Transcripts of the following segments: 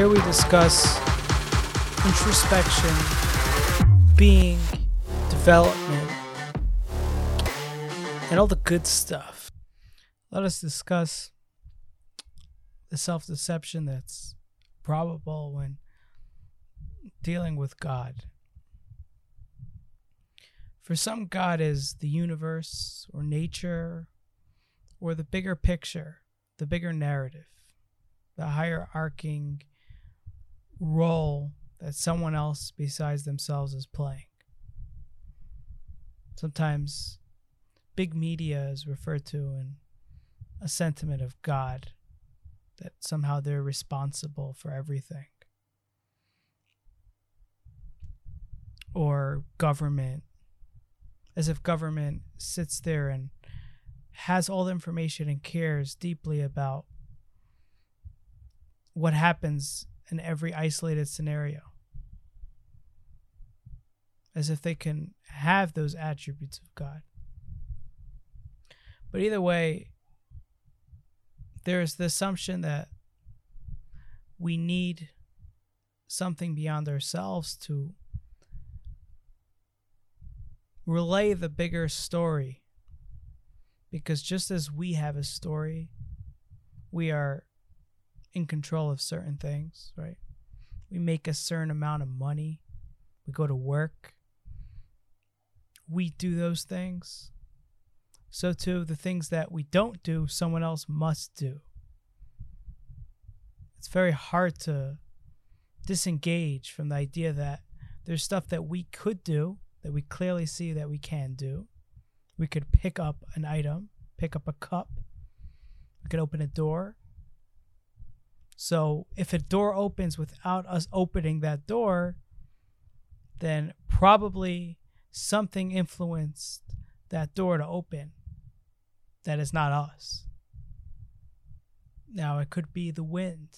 Here we discuss introspection, being, development, and all the good stuff. Let us discuss the self deception that's probable when dealing with God. For some, God is the universe or nature or the bigger picture, the bigger narrative, the higher arcing role that someone else besides themselves is playing. Sometimes big media is referred to in a sentiment of God, that somehow they're responsible for everything. Or government, as if government sits there and has all the information and cares deeply about what happens in every isolated scenario. As if they can have those attributes of God. But either way, there's the assumption that we need something beyond ourselves to relay the bigger story. Because just as we have a story, we are in control of certain things, right? We make a certain amount of money, we go to work, we do those things. So, too, the things that we don't do, someone else must do. It's very hard to disengage from the idea that there's stuff that we could do, that we clearly see that we can do. We could pick up an item, pick up a cup, we could open a door. So, if a door opens without us opening that door, then probably something influenced that door to open that is not us. Now, it could be the wind.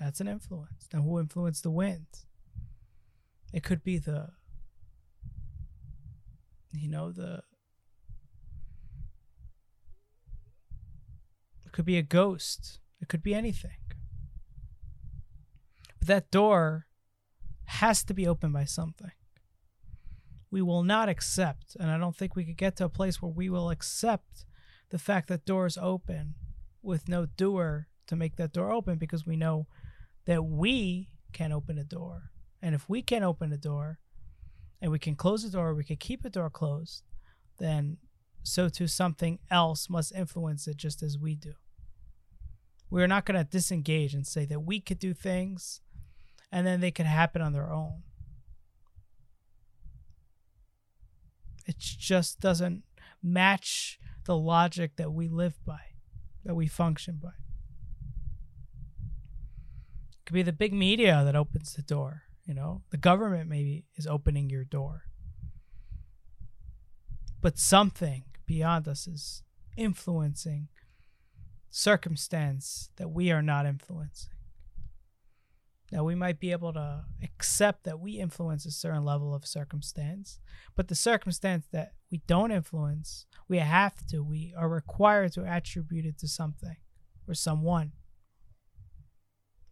That's an influence. Now, who influenced the wind? It could be the, you know, the, it could be a ghost. It could be anything. But that door has to be opened by something. We will not accept, and I don't think we could get to a place where we will accept the fact that doors open with no doer to make that door open because we know that we can open a door. And if we can open a door and we can close the door, we can keep a door closed, then so too something else must influence it just as we do. We're not going to disengage and say that we could do things and then they could happen on their own. It just doesn't match the logic that we live by, that we function by. It could be the big media that opens the door, you know, the government maybe is opening your door. But something beyond us is influencing circumstance that we are not influencing. Now, we might be able to accept that we influence a certain level of circumstance, but the circumstance that we don't influence, we have to, we are required to attribute it to something or someone.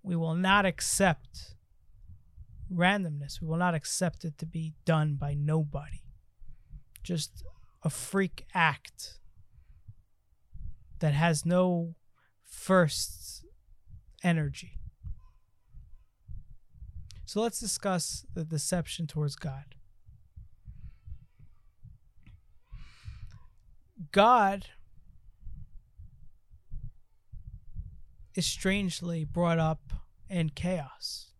We will not accept randomness. We will not accept it to be done by nobody. Just a freak act that has no first energy. So let's discuss the deception towards God. God is strangely brought up in chaos.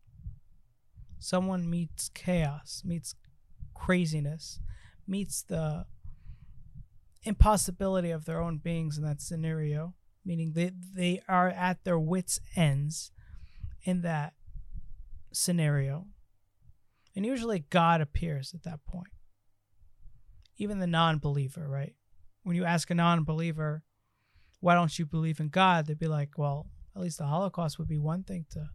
Someone meets chaos, meets craziness, meets the impossibility of their own beings in that scenario, meaning they, they are at their wits' ends in that scenario. And usually God appears at that point. Even the non believer, right? When you ask a non believer, why don't you believe in God? They'd be like, well, at least the Holocaust would be one thing to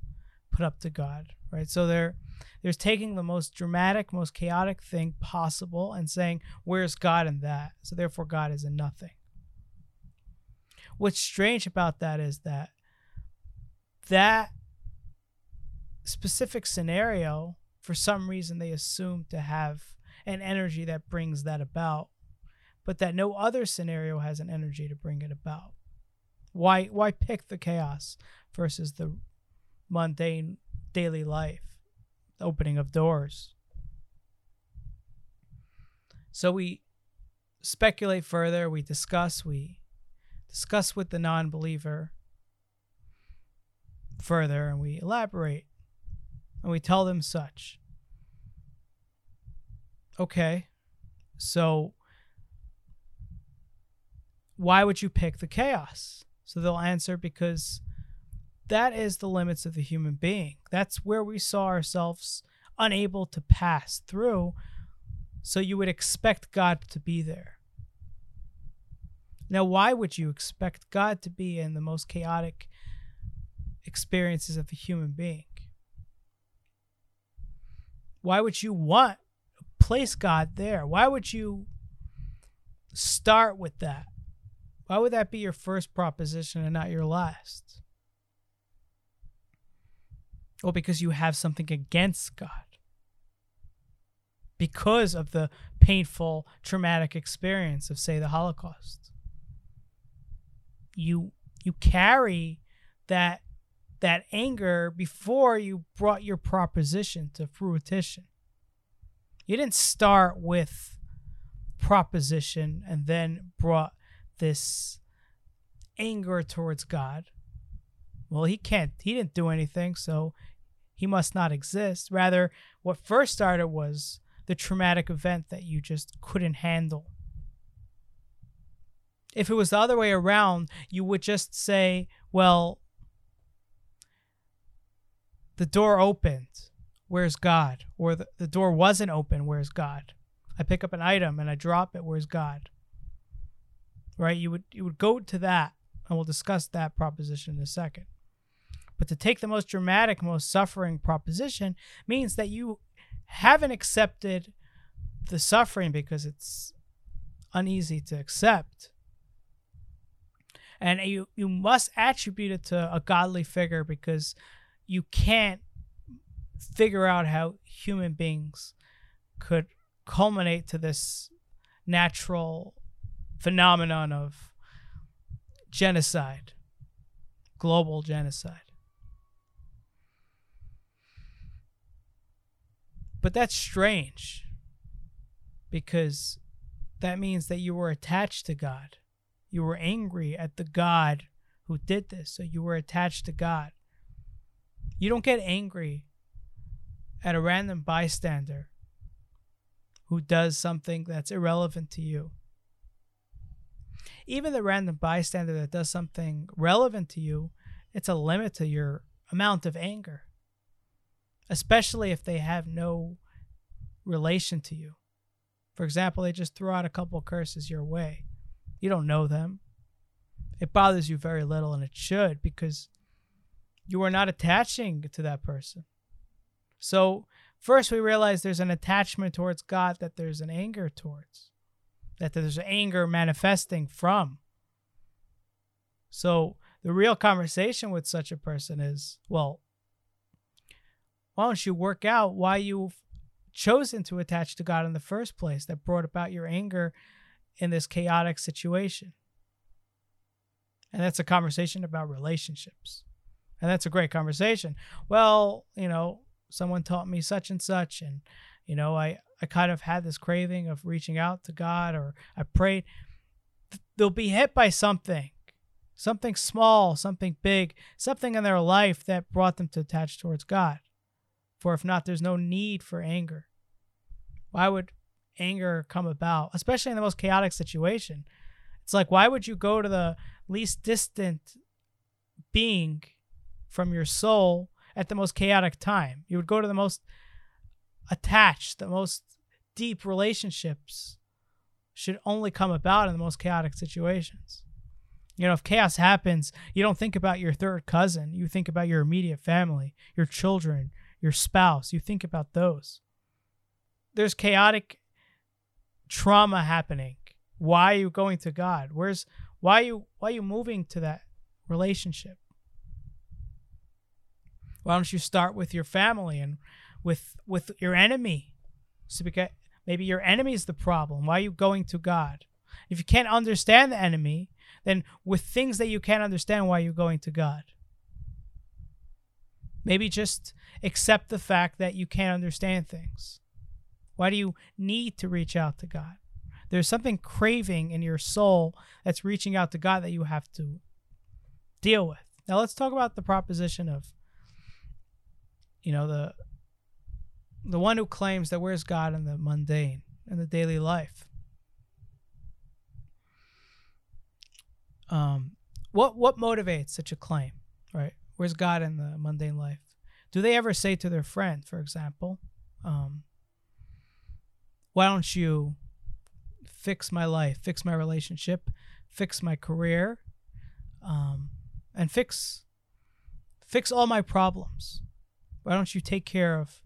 put up to God, right? So they're they're taking the most dramatic, most chaotic thing possible and saying, where's God in that? So therefore God is in nothing. What's strange about that is that that specific scenario, for some reason, they assume to have an energy that brings that about, but that no other scenario has an energy to bring it about. Why why pick the chaos versus the mundane daily life, opening of doors? So we speculate further, we discuss, we discuss with the non believer further, and we elaborate. And we tell them such. Okay, so why would you pick the chaos? So they'll answer because that is the limits of the human being. That's where we saw ourselves unable to pass through so you would expect God to be there. Now, why would you expect God to be in the most chaotic experiences of the human being? Why would you want place God there? Why would you start with that? Why would that be your first proposition and not your last? Well, because you have something against God because of the painful, traumatic experience of, say, the Holocaust. You you carry that that anger before you brought your proposition to fruition. You didn't start with proposition and then brought this anger towards God. Well, he can't, he didn't do anything, so he must not exist. Rather, what first started was the traumatic event that you just couldn't handle. If it was the other way around, you would just say, well, the door opened, where's God? Or the, the door wasn't open, where's God? I pick up an item and I drop it, where's God? Right? You would you would go to that, and we'll discuss that proposition in a second. But to take the most dramatic, most suffering proposition means that you haven't accepted the suffering because it's uneasy to accept. And you, you must attribute it to a godly figure because you can't figure out how human beings could culminate to this natural phenomenon of genocide, global genocide. But that's strange because that means that you were attached to God. You were angry at the God who did this, so you were attached to God. You don't get angry at a random bystander who does something that's irrelevant to you. Even the random bystander that does something relevant to you, it's a limit to your amount of anger, especially if they have no relation to you. For example, they just throw out a couple curses your way. You don't know them. It bothers you very little, and it should because you are not attaching to that person. So, first we realize there's an attachment towards God that there's an anger towards, that there's anger manifesting from. So, the real conversation with such a person is well, why don't you work out why you've chosen to attach to God in the first place that brought about your anger in this chaotic situation? And that's a conversation about relationships. And that's a great conversation. Well, you know, someone taught me such and such and you know, I I kind of had this craving of reaching out to God or I prayed they'll be hit by something. Something small, something big, something in their life that brought them to attach towards God. For if not, there's no need for anger. Why would anger come about, especially in the most chaotic situation? It's like, why would you go to the least distant being from your soul at the most chaotic time. You would go to the most attached, the most deep relationships should only come about in the most chaotic situations. You know, if chaos happens, you don't think about your third cousin. You think about your immediate family, your children, your spouse. You think about those. There's chaotic trauma happening. Why are you going to God? Where's why are you why are you moving to that relationship? Why don't you start with your family and with with your enemy? So because maybe your enemy is the problem. Why are you going to God? If you can't understand the enemy, then with things that you can't understand, why are you going to God? Maybe just accept the fact that you can't understand things. Why do you need to reach out to God? There's something craving in your soul that's reaching out to God that you have to deal with. Now let's talk about the proposition of you know the the one who claims that where's God in the mundane in the daily life. Um what what motivates such a claim, right? Where's God in the mundane life? Do they ever say to their friend, for example, um, why don't you fix my life, fix my relationship, fix my career, um, and fix fix all my problems? Why don't you take care of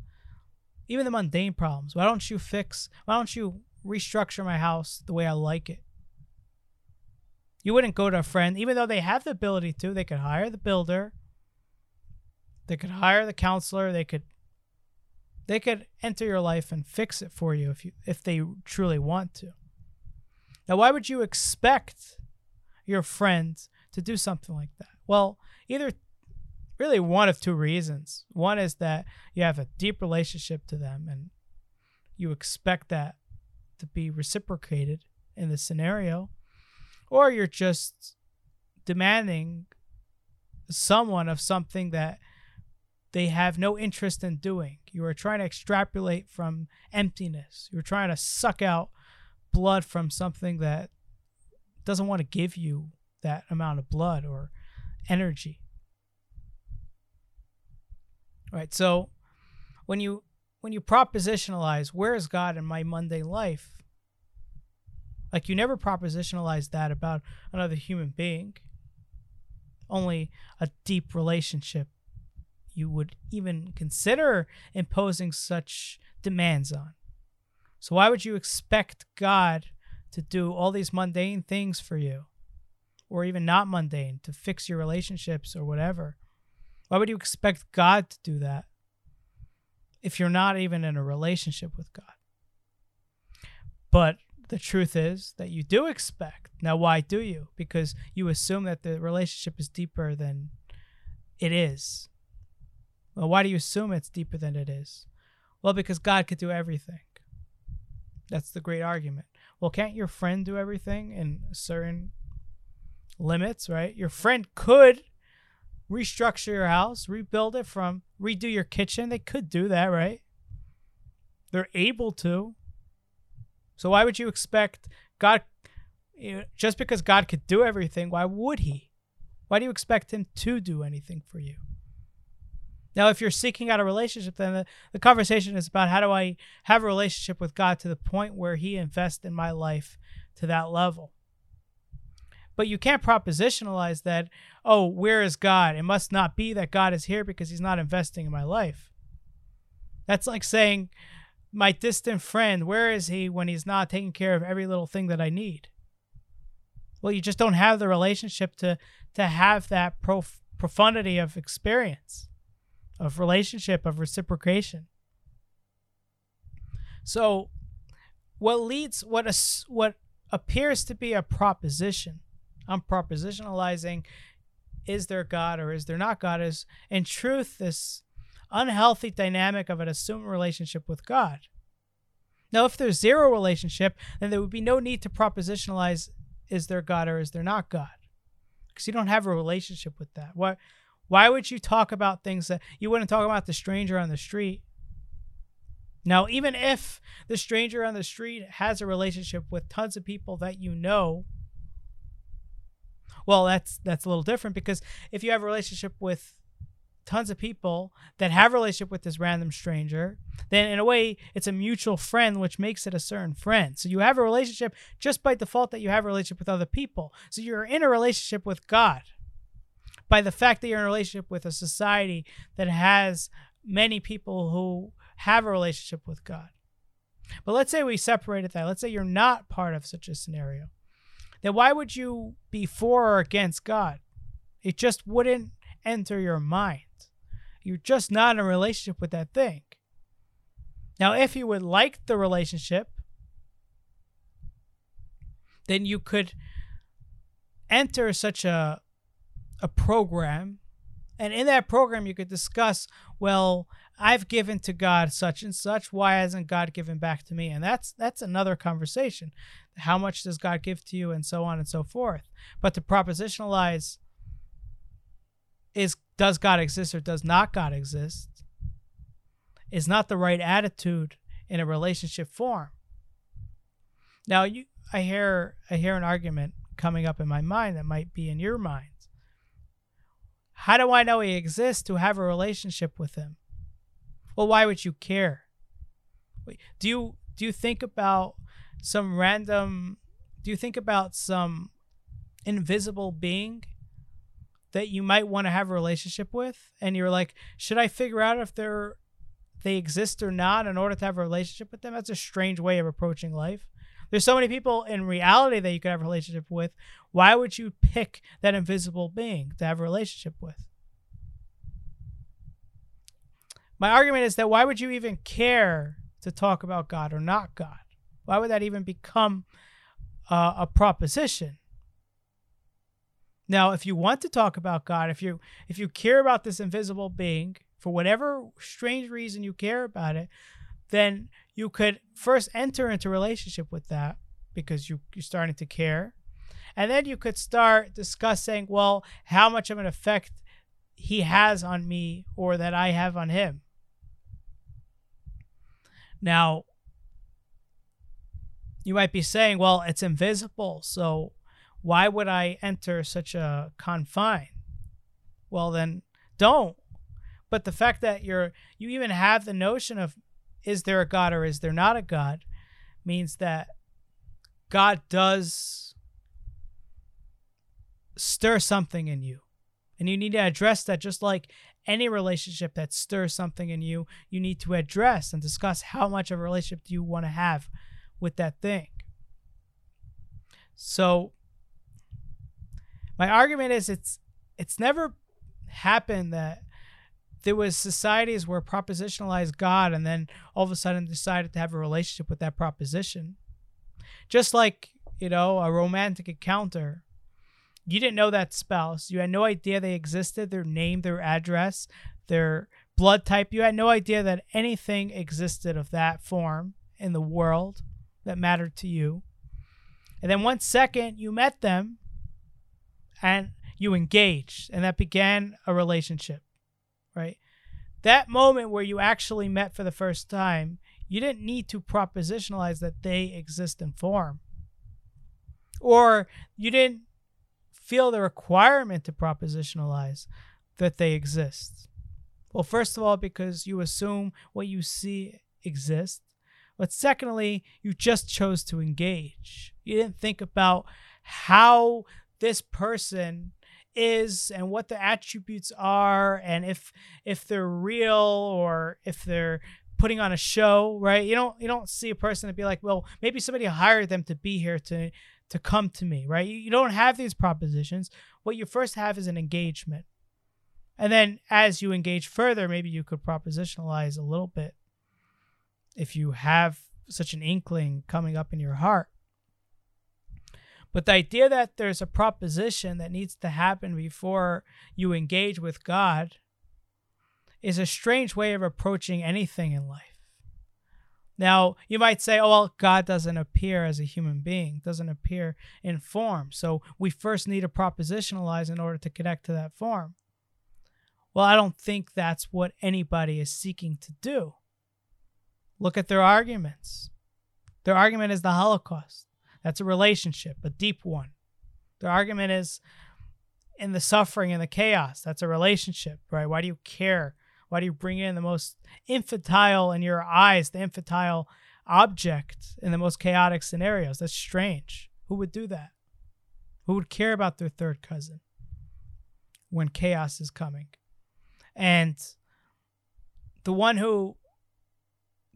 even the mundane problems? Why don't you fix? Why don't you restructure my house the way I like it? You wouldn't go to a friend, even though they have the ability to. They could hire the builder. They could hire the counselor. They could they could enter your life and fix it for you if you if they truly want to. Now, why would you expect your friends to do something like that? Well, either really one of two reasons. One is that you have a deep relationship to them and you expect that to be reciprocated in the scenario, or you're just demanding someone of something that they have no interest in doing. You are trying to extrapolate from emptiness. You're trying to suck out blood from something that doesn't want to give you that amount of blood or energy. Right. So when you when you propositionalize where is God in my mundane life, like you never propositionalize that about another human being. Only a deep relationship you would even consider imposing such demands on. So, why would you expect God to do all these mundane things for you, or even not mundane, to fix your relationships or whatever? Why would you expect God to do that if you're not even in a relationship with God? But the truth is that you do expect. Now, why do you? Because you assume that the relationship is deeper than it is. Well, why do you assume it's deeper than it is? Well, because God could do everything. That's the great argument. Well, can't your friend do everything in certain limits, right? Your friend could restructure your house, rebuild it from, redo your kitchen. They could do that, right? They're able to. So why would you expect God, just because God could do everything, why would He? Why do you expect Him to do anything for you? Now, if you're seeking out a relationship, then the, the conversation is about how do I have a relationship with God to the point where He invests in my life to that level. But you can't propositionalize that, oh, where is God? It must not be that God is here because He's not investing in my life. That's like saying, my distant friend, where is he when he's not taking care of every little thing that I need? Well, you just don't have the relationship to to have that prof- profundity of experience of relationship, of reciprocation. So, what leads, what a, what appears to be a proposition, I'm propositionalizing, is there God or is there not God? Is in truth this unhealthy dynamic of an assumed relationship with God. Now, if there's zero relationship, then there would be no need to propositionalize is there God or is there not God? Because you don't have a relationship with that. What why would you talk about things that you wouldn't talk about the stranger on the street? Now, even if the stranger on the street has a relationship with tons of people that you know, well, that's that's a little different because if you have a relationship with tons of people that have a relationship with this random stranger, then in a way it's a mutual friend, which makes it a certain friend. So you have a relationship just by default that you have a relationship with other people. So you're in a relationship with God by the fact that you're in a relationship with a society that has many people who have a relationship with God. But let's say we separated that. Let's say you're not part of such a scenario. Then why would you be for or against God? It just wouldn't enter your mind. You're just not in a relationship with that thing. Now, if you would like the relationship, then you could enter such a a program and in that program you could discuss well i've given to god such and such. Why hasn't god given back to me? And that's that's another conversation. How much does god give to you? And so on and so forth. But to propositionalize is does god exist or does not god exist is not the right attitude in a relationship form. Now you i hear i hear an argument coming up in my mind that might be in your mind. How do I know he exists to have a relationship with him? Well, why would you care? Do you do you think about some random do you think about some invisible being that you might want to have a relationship with and you're like, should I figure out if they're they exist or not in order to have a relationship with them? That's a strange way of approaching life. There's so many people in reality that you could have a relationship with. Why would you pick that invisible being to have a relationship with? My argument is that why would you even care to talk about God or not God? Why would that even become uh, a proposition? Now, if you want to talk about God, if you if you care about this invisible being for whatever strange reason you care about it, then you could first enter into relationship with that because you, you're starting to care. And then you could start discussing, well, how much of an effect he has on me or that I have on him. Now, you might be saying, well, it's invisible, so why would I enter such a confine? Well, then don't. But the fact that you're you even have the notion of is there a God or is there not a God means that God does stir something in you. And you need to address that just like any relationship that stirs something in you, you need to address and discuss how much of a relationship do you want to have with that thing. So my argument is it's it's never happened that there was societies where propositionalized God and then all of a sudden decided to have a relationship with that proposition. Just like, you know, a romantic encounter. You didn't know that spouse. You had no idea they existed, their name, their address, their blood type. You had no idea that anything existed of that form in the world that mattered to you. And then one second you met them and you engaged, and that began a relationship right? That moment where you actually met for the first time, you didn't need to propositionalize that they exist in form. Or you didn't feel the requirement to propositionalize that they exist. Well, first of all, because you assume what you see exists. But secondly, you just chose to engage. You didn't think about how this person is and what the attributes are and if if they're real or if they're putting on a show right you don't you don't see a person to be like well maybe somebody hired them to be here to to come to me right? You, you don't have these propositions. What you first have is an engagement. And then as you engage further maybe you could propositionalize a little bit. If you have such an inkling coming up in your heart. But the idea that there's a proposition that needs to happen before you engage with God is a strange way of approaching anything in life. Now, you might say, oh, well, God doesn't appear as a human being, doesn't appear in form. So we first need to propositionalize in order to connect to that form. Well, I don't think that's what anybody is seeking to do. Look at their arguments. Their argument is the Holocaust. That's a relationship, a deep one. Their argument is in the suffering and the chaos. That's a relationship, right? Why do you care? Why do you bring in the most infantile in your eyes, the infantile object in the most chaotic scenarios? That's strange. Who would do that? Who would care about their third cousin when chaos is coming? And the one who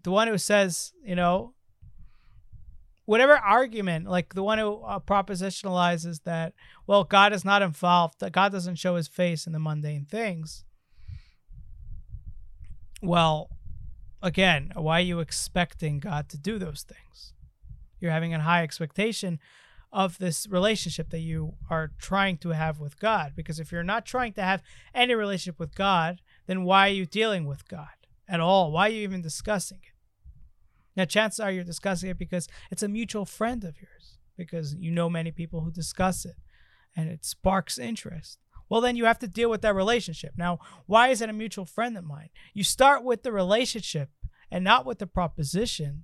the one who says, you know, whatever argument, like the one who uh, propositionalizes that, well, God is not involved, that God doesn't show his face in the mundane things. Well, again, why are you expecting God to do those things? You're having a high expectation of this relationship that you are trying to have with God. Because if you're not trying to have any relationship with God, then why are you dealing with God at all? Why are you even discussing it? Now, chances are you're discussing it because it's a mutual friend of yours, because you know many people who discuss it and it sparks interest. Well, then you have to deal with that relationship. Now, why is it a mutual friend of mine? You start with the relationship and not with the proposition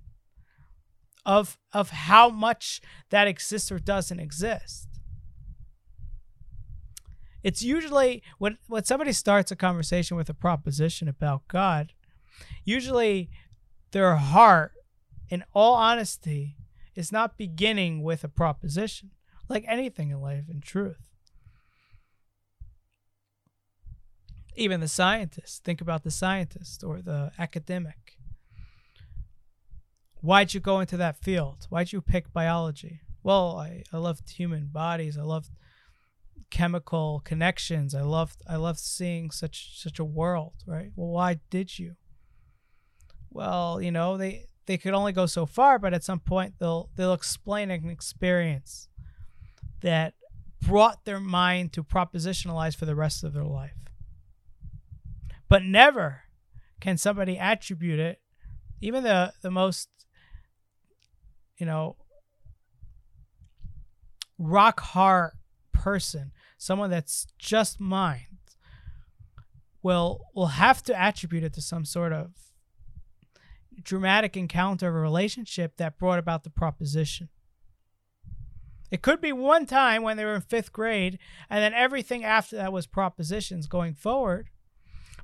of of how much that exists or doesn't exist. It's usually when when somebody starts a conversation with a proposition about God, usually their heart, in all honesty, is not beginning with a proposition, like anything in life in truth. Even the scientist, think about the scientist or the academic why'd you go into that field? Why'd you pick biology? Well, I, I loved human bodies. I loved chemical connections. I loved I loved seeing such such a world, right? Well, why did you? Well, you know, they they could only go so far, but at some point they'll they'll explain an experience that brought their mind to propositionalize for the rest of their life. But never can somebody attribute it, even the the most you know, rock hard person, someone that's just mind, will will have to attribute it to some sort of dramatic encounter of a relationship that brought about the proposition. It could be one time when they were in fifth grade, and then everything after that was propositions going forward.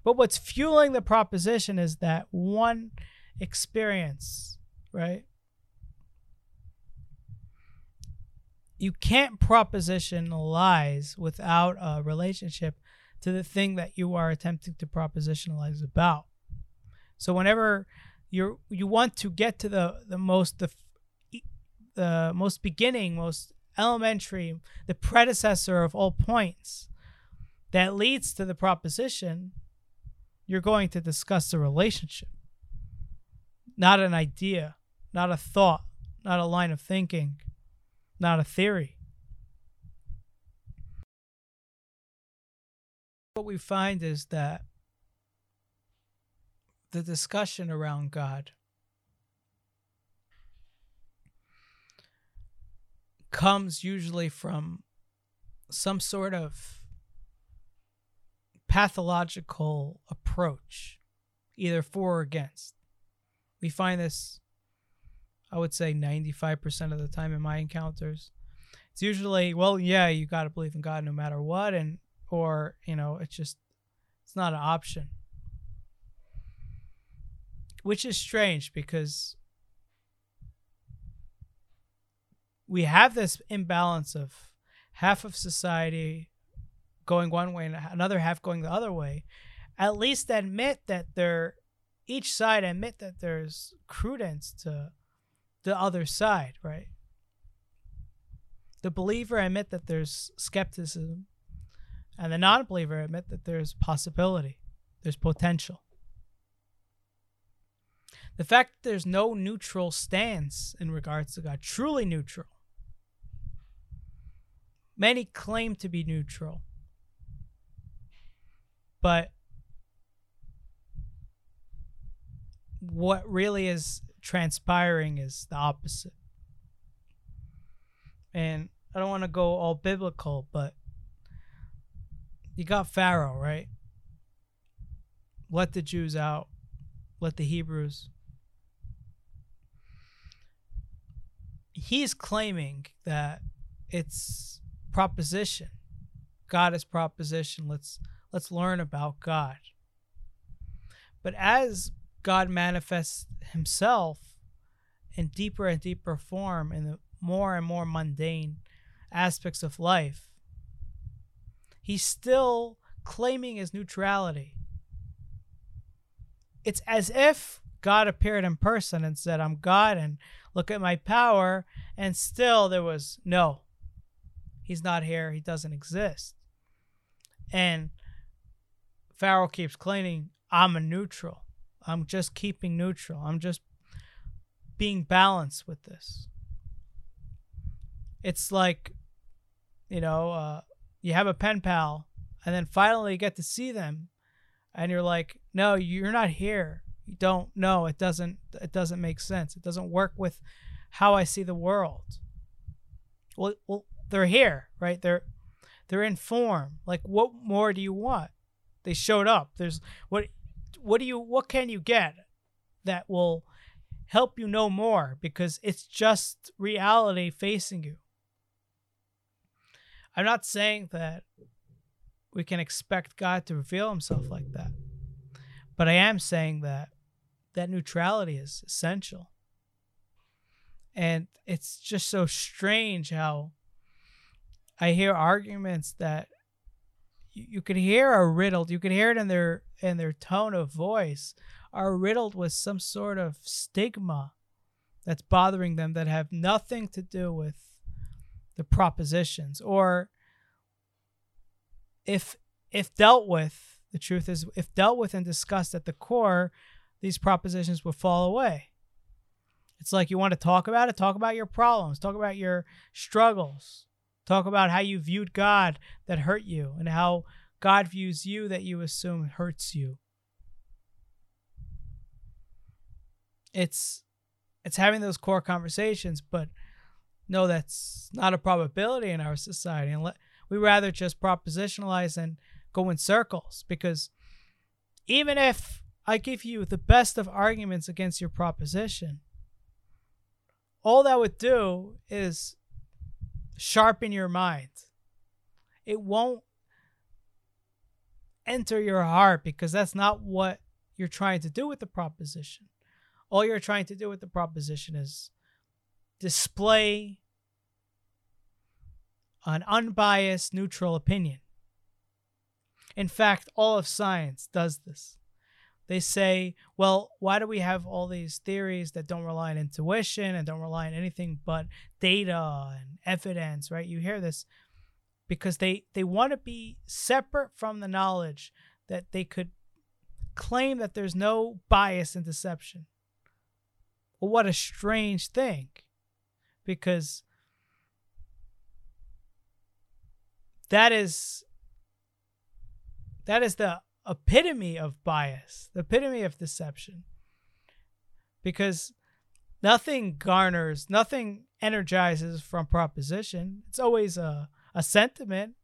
But what's fueling the proposition is that one experience, right? you can't propositionalize without a relationship to the thing that you are attempting to propositionalize about. So whenever you you want to get to the the most the the most beginning, most elementary, the predecessor of all points that leads to the proposition, you're going to discuss the relationship, not an idea, not a thought, not a line of thinking not a theory. What we find is that the discussion around God comes usually from some sort of pathological approach, either for or against. We find this I would say 95% of the time in my encounters. It's usually, well, yeah, you got to believe in God no matter what and or, you know, it's just it's not an option. Which is strange because we have this imbalance of half of society going one way and another half going the other way. At least admit that they're each side admit that there's credence to the other side, right? The believer admit that there's skepticism, and the non believer admit that there's possibility, there's potential. The fact that there's no neutral stance in regards to God, truly neutral. Many claim to be neutral, but what really is transpiring is the opposite. And I don't want to go all biblical, but you got Pharaoh, right? Let the Jews out, let the Hebrews. He's claiming that it's proposition. God is proposition. Let's let's learn about God. But as God manifests himself in deeper and deeper form in the more and more mundane aspects of life, he's still claiming his neutrality. It's as if God appeared in person and said, I'm God and look at my power. And still there was no, he's not here. He doesn't exist. And Pharaoh keeps claiming, I'm a neutral. I'm just keeping neutral. I'm just being balanced with this. It's like, you know, uh, you have a pen pal, and then finally you get to see them, and you're like, no, you're not here. You don't know. It doesn't. It doesn't make sense. It doesn't work with how I see the world. Well, well, they're here, right? They're they're in form. Like, what more do you want? They showed up. There's what what do you what can you get that will help you know more because it's just reality facing you. I'm not saying that we can expect God to reveal himself like that. But I am saying that that neutrality is essential. And it's just so strange how I hear arguments that you, could hear are riddled. You could hear it in their in their tone of voice are riddled with some sort of stigma that's bothering them that have nothing to do with the propositions or if if dealt with the truth is if dealt with and discussed at the core these propositions will fall away it's like you want to talk about it talk about your problems talk about your struggles Talk about how you viewed God that hurt you and how God views you that you assume hurts you. It's it's having those core conversations, but no, that's not a probability in our society. And we rather just propositionalize and go in circles because even if I give you the best of arguments against your proposition, all that would do is sharpen your mind. It won't enter your heart because that's not what you're trying to do with the proposition. All you're trying to do with the proposition is display an unbiased, neutral opinion. In fact, all of science does this they say, well, why do we have all these theories that don't rely on intuition and don't rely on anything but data and evidence, right? You hear this because they they want to be separate from the knowledge that they could claim that there's no bias and deception. Well, what a strange thing. Because that is that is the epitome of bias, the epitome of deception. Because nothing garners, nothing energizes from proposition. It's always a, a sentiment.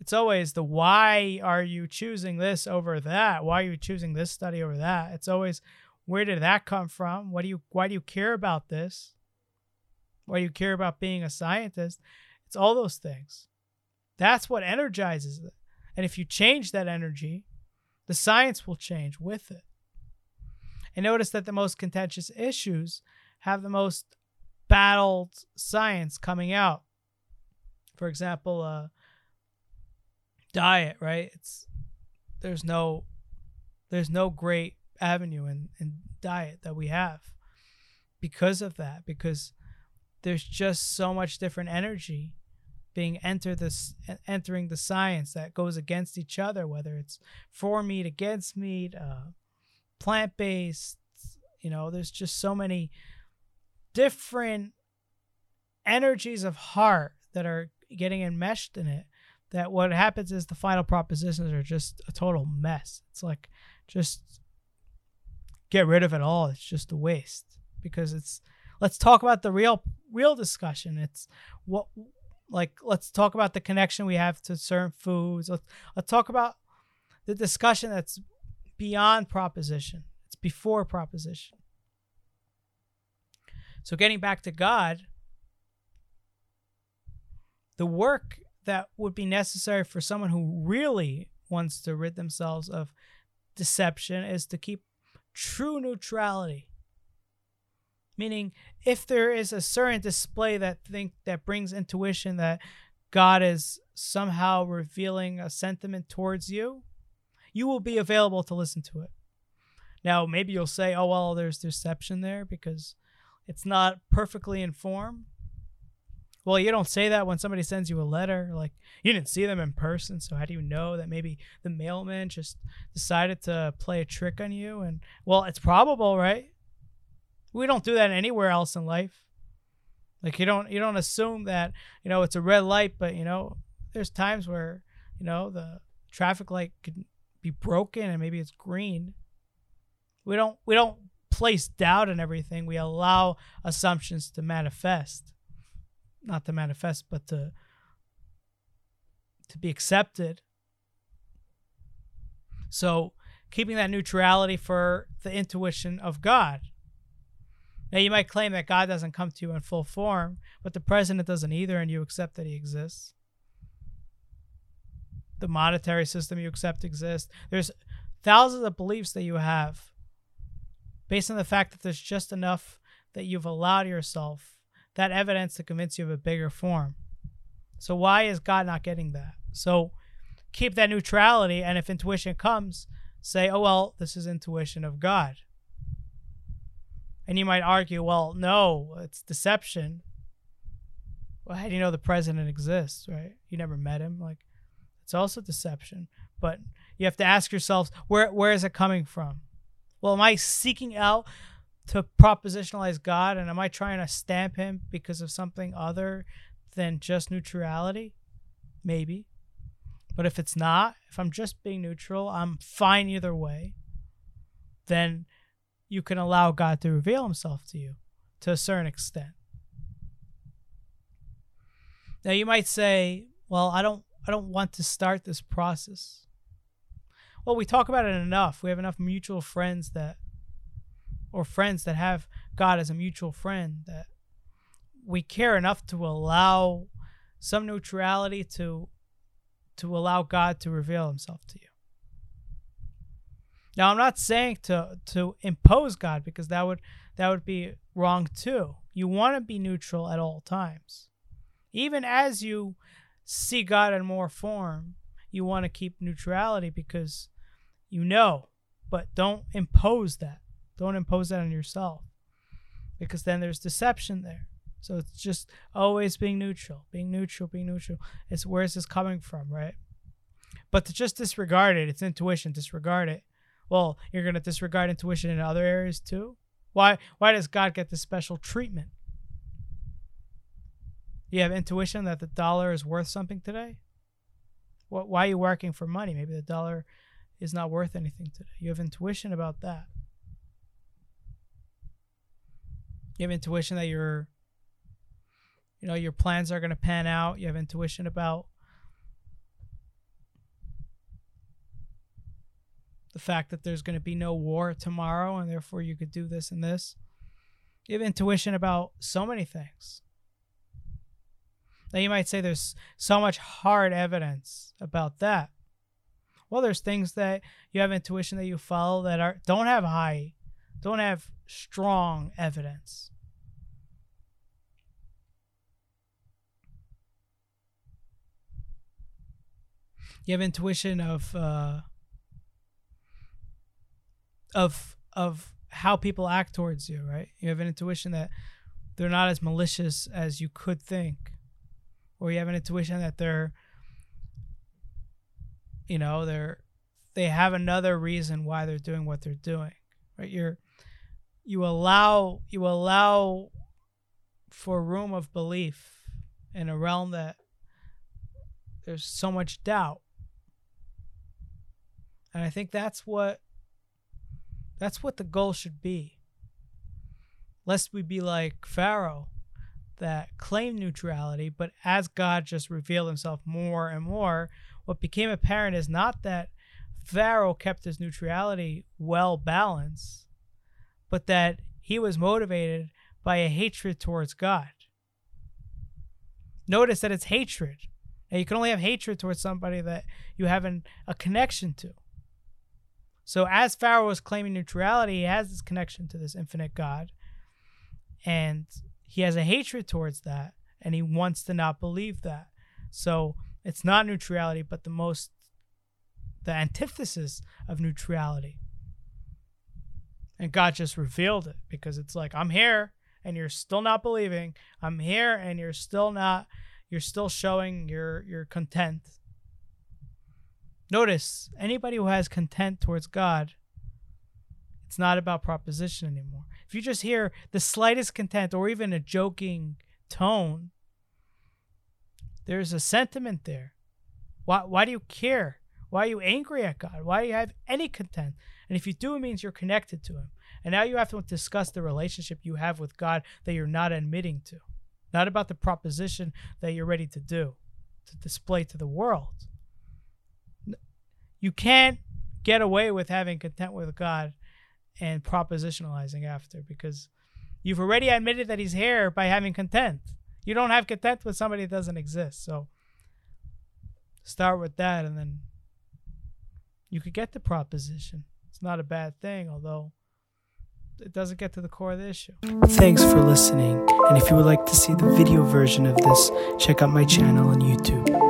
It's always the why are you choosing this over that? Why are you choosing this study over that? It's always where did that come from? What do you why do you care about this? Why do you care about being a scientist? It's all those things. That's what energizes it. And if you change that energy, the science will change with it. And notice that the most contentious issues have the most battled science coming out. For example, uh, diet, right? It's there's no there's no great avenue in, in diet that we have because of that, because there's just so much different energy being enter this entering the science that goes against each other, whether it's for meat against meat, uh, plant based. You know, there's just so many different energies of heart that are getting enmeshed in it that what happens is the final propositions are just a total mess. It's like just get rid of it all. It's just a waste because it's let's talk about the real real discussion. It's what like let's talk about the connection we have to certain foods. Let's, let's talk about the discussion that's beyond proposition. It's before proposition. So getting back to god the work that would be necessary for someone who really wants to rid themselves of deception is to keep true neutrality meaning if there is a certain display that think that brings intuition that god is somehow revealing a sentiment towards you you will be available to listen to it now maybe you'll say oh well there's deception there because it's not perfectly informed Well, you don't say that when somebody sends you a letter. Like, you didn't see them in person. So, how do you know that maybe the mailman just decided to play a trick on you? And, well, it's probable, right? We don't do that anywhere else in life. Like, you don't, you don't assume that, you know, it's a red light, but, you know, there's times where, you know, the traffic light could be broken and maybe it's green. We don't, we don't place doubt in everything. We allow assumptions to manifest not to manifest, but to to be accepted. So keeping that neutrality for the intuition of God. Now you might claim that God doesn't come to you in full form, but the president doesn't either, and you accept that he exists. The monetary system you accept exists. There's thousands of beliefs that you have based on the fact that there's just enough that you've allowed yourself that evidence to convince you of a bigger form. So why is God not getting that? So keep that neutrality, and if intuition comes, say, oh, well, this is intuition of God. And you might argue, well, no, it's deception. Well, how do you know the president exists, right? You never met him. Like, it's also deception. But you have to ask yourselves, where where is it coming from? Well, am I seeking out to propositionalize God and am I trying to stamp him because of something other than just neutrality? Maybe. But if it's not, if I'm just being neutral, I'm fine either way, then you can allow God to reveal himself to you to a certain extent. Now you might say, well, I don't I don't want to start this process. Well, we talk about it enough. We have enough mutual friends that or friends that have God as a mutual friend that we care enough to allow some neutrality to to allow God to reveal himself to you. Now I'm not saying to to impose God because that would that would be wrong too. You want to be neutral at all times. Even as you see God in more form, you want to keep neutrality because you know, but don't impose that. Don't impose that on yourself because then there's deception there. So it's just always being neutral, being neutral, being neutral. It's where is this coming from, right? But to just disregard it, it's intuition, disregard it. Well, you're going to disregard intuition in other areas too? Why why does God get this special treatment? You have intuition that the dollar is worth something today? What why are you working for money? Maybe the dollar is not worth anything today. You have intuition about that. You have intuition that your you know your plans are going to pan out. You have intuition about the fact that there's going to be no war tomorrow and therefore you could do this and this. You have intuition about so many things. Now you might say there's so much hard evidence about that. Well, there's things that you have intuition that you follow that are don't have high, don't have strong evidence. You have intuition of uh, of of how people act towards you, right? You have an intuition that they're not as malicious as you could think, or you have an intuition that they're, you know, they're they have another reason why they're doing what they're doing, right? You're you allow you allow for room of belief in a realm that there's so much doubt and i think that's what that's what the goal should be lest we be like pharaoh that claimed neutrality but as god just revealed himself more and more what became apparent is not that pharaoh kept his neutrality well balanced but that he was motivated by a hatred towards God. Notice that it's hatred. And you can only have hatred towards somebody that you have a connection to. So, as Pharaoh was claiming neutrality, he has this connection to this infinite God. And he has a hatred towards that. And he wants to not believe that. So, it's not neutrality, but the most, the antithesis of neutrality. And God just revealed it because it's like, I'm here and you're still not believing. I'm here and you're still not you're still showing your your content. Notice anybody who has content towards God, it's not about proposition anymore. If you just hear the slightest content or even a joking tone, there's a sentiment there. Why why do you care? Why are you angry at God? Why do you have any content? And if you do, it means you're connected to Him. And now you have to discuss the relationship you have with God that you're not admitting to, not about the proposition that you're ready to do, to display to the world. You can't get away with having content with God and propositionalizing after because you've already admitted that He's here by having content. You don't have content with somebody that doesn't exist. So start with that and then you could get the proposition. It's not a bad thing, although it doesn't get to the core of the issue. Thanks for listening. And if you would like to see the video version of this, check out my channel on YouTube.